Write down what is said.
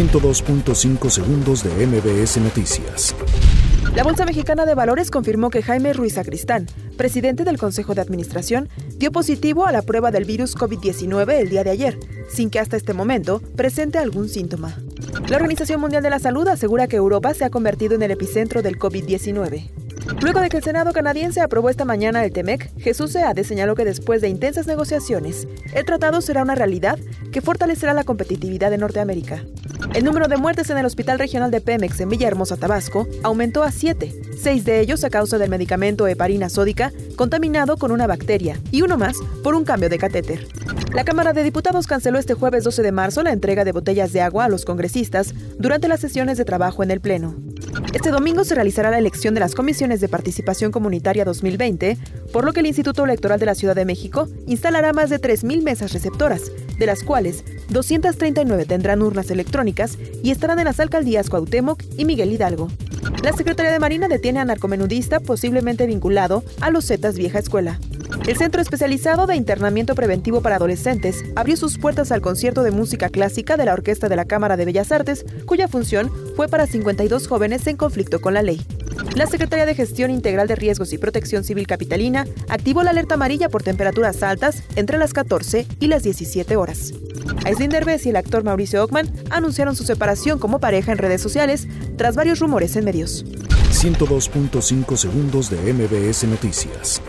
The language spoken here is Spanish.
102.5 segundos de MBS Noticias. La Bolsa Mexicana de Valores confirmó que Jaime Ruiz Acristán, presidente del Consejo de Administración, dio positivo a la prueba del virus COVID-19 el día de ayer, sin que hasta este momento presente algún síntoma. La Organización Mundial de la Salud asegura que Europa se ha convertido en el epicentro del COVID-19. Luego de que el Senado canadiense aprobó esta mañana el TEMEC, Jesús Seade señaló que después de intensas negociaciones, el tratado será una realidad que fortalecerá la competitividad de Norteamérica. El número de muertes en el Hospital Regional de Pemex en Villahermosa, Tabasco, aumentó a siete, seis de ellos a causa del medicamento heparina sódica contaminado con una bacteria y uno más por un cambio de catéter. La Cámara de Diputados canceló este jueves 12 de marzo la entrega de botellas de agua a los congresistas durante las sesiones de trabajo en el Pleno. Este domingo se realizará la elección de las comisiones de participación comunitaria 2020, por lo que el Instituto Electoral de la Ciudad de México instalará más de 3.000 mesas receptoras, de las cuales 239 tendrán urnas electrónicas y estarán en las alcaldías Cuauhtémoc y Miguel Hidalgo. La Secretaría de Marina detiene a narcomenudista posiblemente vinculado a los Zetas Vieja Escuela. El Centro Especializado de Internamiento Preventivo para Adolescentes abrió sus puertas al concierto de música clásica de la Orquesta de la Cámara de Bellas Artes, cuya función fue para 52 jóvenes en conflicto con la ley. La Secretaría de Gestión Integral de Riesgos y Protección Civil Capitalina activó la alerta amarilla por temperaturas altas entre las 14 y las 17 horas. Aislinn Derbez y el actor Mauricio Ockman anunciaron su separación como pareja en redes sociales tras varios rumores en medios. 102.5 segundos de MBS Noticias.